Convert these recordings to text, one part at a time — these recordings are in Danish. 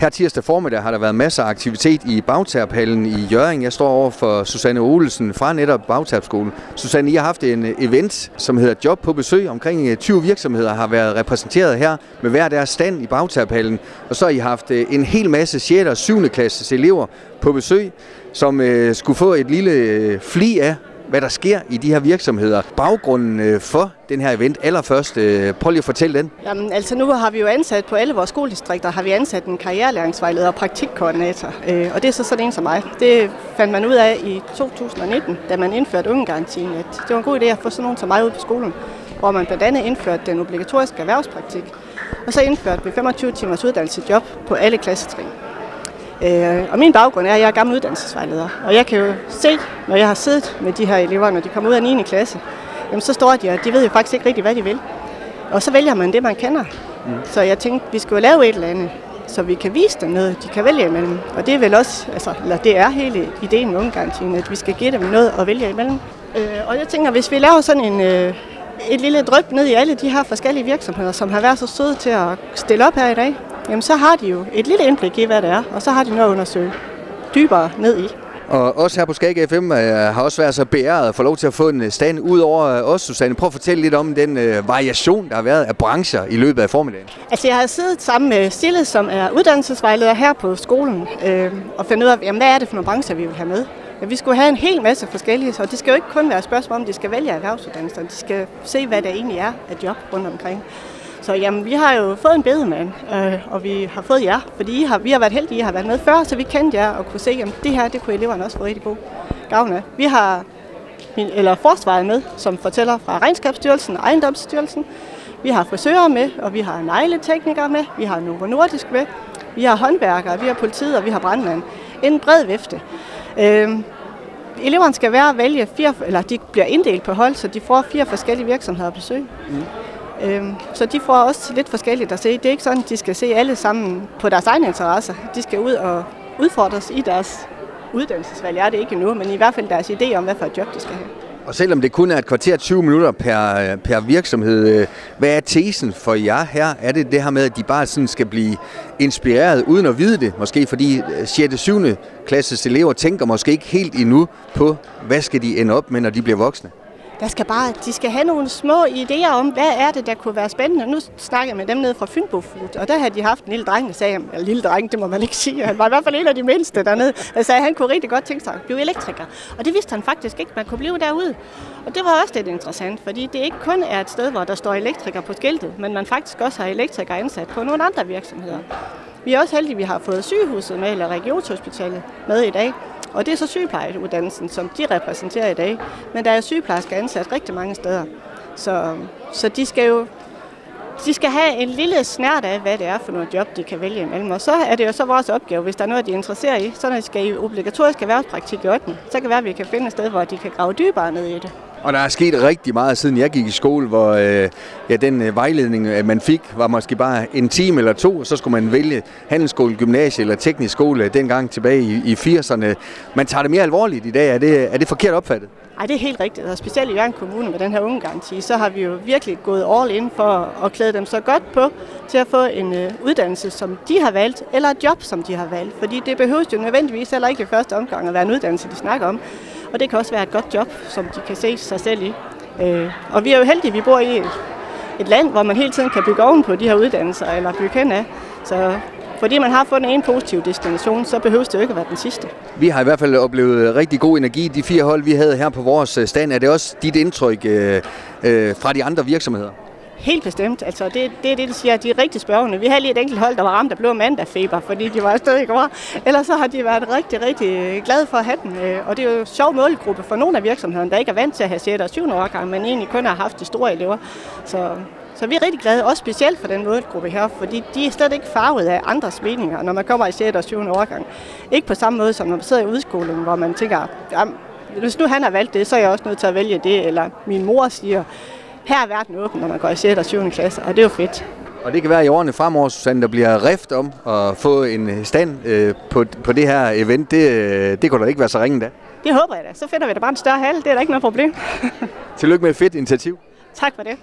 Her tirsdag formiddag har der været masser af aktivitet i Bagtærphallen i Jøring. Jeg står over for Susanne Olesen fra netop Bagtærpskolen. Susanne, I har haft en event, som hedder Job på besøg. Omkring øh, 20 virksomheder har været repræsenteret her med hver deres stand i Bagtærphallen. Og så har I haft øh, en hel masse 6. og 7. klasses elever på besøg, som øh, skulle få et lille fli af hvad der sker i de her virksomheder. Baggrunden øh, for den her event allerførst, øh, prøv lige at fortælle den. Jamen, altså nu har vi jo ansat på alle vores skoledistrikter, har vi ansat en karrierelæringsvejleder og praktikkoordinator, øh, og det er så sådan en som mig. Det fandt man ud af i 2019, da man indførte ungegarantien, at det var en god idé at få sådan nogen som mig ud på skolen, hvor man blandt andet indførte den obligatoriske erhvervspraktik, og så indførte vi 25 timers uddannelsesjob på alle klassetrin. Øh, og min baggrund er, at jeg er gammel uddannelsesvejleder. Og jeg kan jo se, når jeg har siddet med de her elever, når de kommer ud af 9. klasse, jamen så står de, og de ved jo faktisk ikke rigtig, hvad de vil. Og så vælger man det, man kender. Mm. Så jeg tænkte, vi skulle lave et eller andet, så vi kan vise dem noget, de kan vælge imellem. Og det er vel også, altså, eller det er hele ideen med ungegarantien, at vi skal give dem noget at vælge imellem. Øh, og jeg tænker, hvis vi laver sådan en, øh, et lille drøb ned i alle de her forskellige virksomheder, som har været så søde til at stille op her i dag, jamen så har de jo et lille indblik i, hvad det er, og så har de noget at undersøge dybere ned i. Og os her på Skag FM øh, har også været så beæret at få lov til at få en stand ud over os, Susanne. Prøv at fortælle lidt om den øh, variation, der har været af brancher i løbet af formiddagen. Altså jeg har siddet sammen med Sille, som er uddannelsesvejleder her på skolen, øh, og finde ud af, jamen, hvad er det for nogle brancher, vi vil have med. Ja, vi skulle have en hel masse forskellige, så det skal jo ikke kun være et spørgsmål om, de skal vælge erhvervsuddannelser. De skal se, hvad det egentlig er af job rundt omkring. Så jamen, vi har jo fået en bedemand, øh, og vi har fået jer, fordi I har, vi har været heldige, I har været med før, så vi kendte jer og kunne se, at det her, det kunne eleverne også få rigtig god gavn af. Vi har min, eller forsvaret med, som fortæller fra Regnskabsstyrelsen og Ejendomsstyrelsen. Vi har frisører med, og vi har negleteknikere med, vi har Novo Nordisk med, vi har håndværkere, vi har politiet, og vi har brandmand. En bred vifte. Øh, eleverne skal være at vælge fire, eller de bliver inddelt på hold, så de får fire forskellige virksomheder at besøge. Mm. Øhm, så de får også lidt forskelligt at se. Det er ikke sådan, at de skal se alle sammen på deres egne interesser. De skal ud og udfordres i deres uddannelsesvalg. Er det ikke endnu, men i hvert fald deres idé om, hvad for et job de skal have. Og selvom det kun er et kvarter 20 minutter per, per virksomhed, øh, hvad er tesen for jer her? Er det det her med, at de bare sådan skal blive inspireret uden at vide det? Måske fordi 6. og 7. klasses elever tænker måske ikke helt endnu på, hvad skal de ende op med, når de bliver voksne? Der skal bare, de skal have nogle små idéer om, hvad er det, der kunne være spændende. Nu snakker jeg med dem nede fra Fynbo Food, og der havde de haft en lille dreng, der sagde, ja, lille dreng, det må man ikke sige. Han var i hvert fald en af de mindste dernede, der sagde, at han kunne rigtig godt tænke sig at blive elektriker. Og det vidste han faktisk ikke, man kunne blive derude. Og det var også lidt interessant, fordi det ikke kun er et sted, hvor der står elektriker på skiltet, men man faktisk også har elektriker ansat på nogle andre virksomheder. Vi er også heldige, at vi har fået sygehuset med, eller regionshospitalet med i dag. Og det er så sygeplejeuddannelsen, som de repræsenterer i dag. Men der er sygeplejersker ansat rigtig mange steder. Så, så de skal jo de skal have en lille snært af, hvad det er for noget job, de kan vælge imellem. Og så er det jo så vores opgave, hvis der er noget, de er interesseret i, så når de skal i obligatorisk erhvervspraktik i 8. Så kan det være, at vi kan finde et sted, hvor de kan grave dybere ned i det. Og der er sket rigtig meget, siden jeg gik i skole, hvor øh, ja, den øh, vejledning, øh, man fik, var måske bare en time eller to, og så skulle man vælge handelsskole, gymnasie eller teknisk skole øh, dengang tilbage i, i 80'erne. Man tager det mere alvorligt i dag. Er det, er det forkert opfattet? Nej, det er helt rigtigt. Og specielt i Jørgen Kommune med den her ungegaranti, så har vi jo virkelig gået all in for at klæde dem så godt på til at få en øh, uddannelse, som de har valgt, eller et job, som de har valgt. Fordi det behøves jo nødvendigvis heller ikke i første omgang at være en uddannelse, de snakker om. Og det kan også være et godt job, som de kan se sig selv i. Øh, og vi er jo heldige, at vi bor i et, et land, hvor man hele tiden kan bygge oven på de her uddannelser, eller bygge hen af. Så fordi man har fundet en positiv destination, så behøves det jo ikke at være den sidste. Vi har i hvert fald oplevet rigtig god energi. De fire hold, vi havde her på vores stand, er det også dit indtryk øh, øh, fra de andre virksomheder? Helt bestemt. Altså, det, det er det, de siger, de er rigtig spørgende. Vi havde lige et enkelt hold, der var ramt af blå mandagfeber, fordi de var afsted i går. Ellers så har de været rigtig, rigtig øh, glade for at have den. Øh, og det er jo en sjov målgruppe for nogle af virksomhederne, der ikke er vant til at have 6. og 7. årgang, men egentlig kun har haft de store elever. Så, så vi er rigtig glade, også specielt for den målgruppe her, fordi de er slet ikke farvet af andres meninger, når man kommer i 6. og 7. årgang. Ikke på samme måde, som når man sidder i udskolingen, hvor man tænker, jamen, hvis nu han har valgt det, så er jeg også nødt til at vælge det, eller min mor siger, her er verden åben, når man går i 6. og 7. klasse, og det er jo fedt. Og det kan være i årene fremover, Susanne, der bliver rift om at få en stand øh, på, på det her event. Det, øh, det kunne da ikke være så ringe da. Det håber jeg da. Så finder vi da bare en større hal. Det er da ikke noget problem. Tillykke med et fedt initiativ. Tak for det.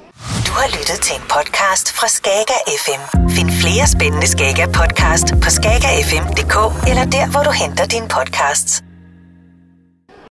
har lyttet til en podcast fra Skager FM. Find flere spændende Skager podcast på skagerfm.dk eller der, hvor du henter dine podcasts.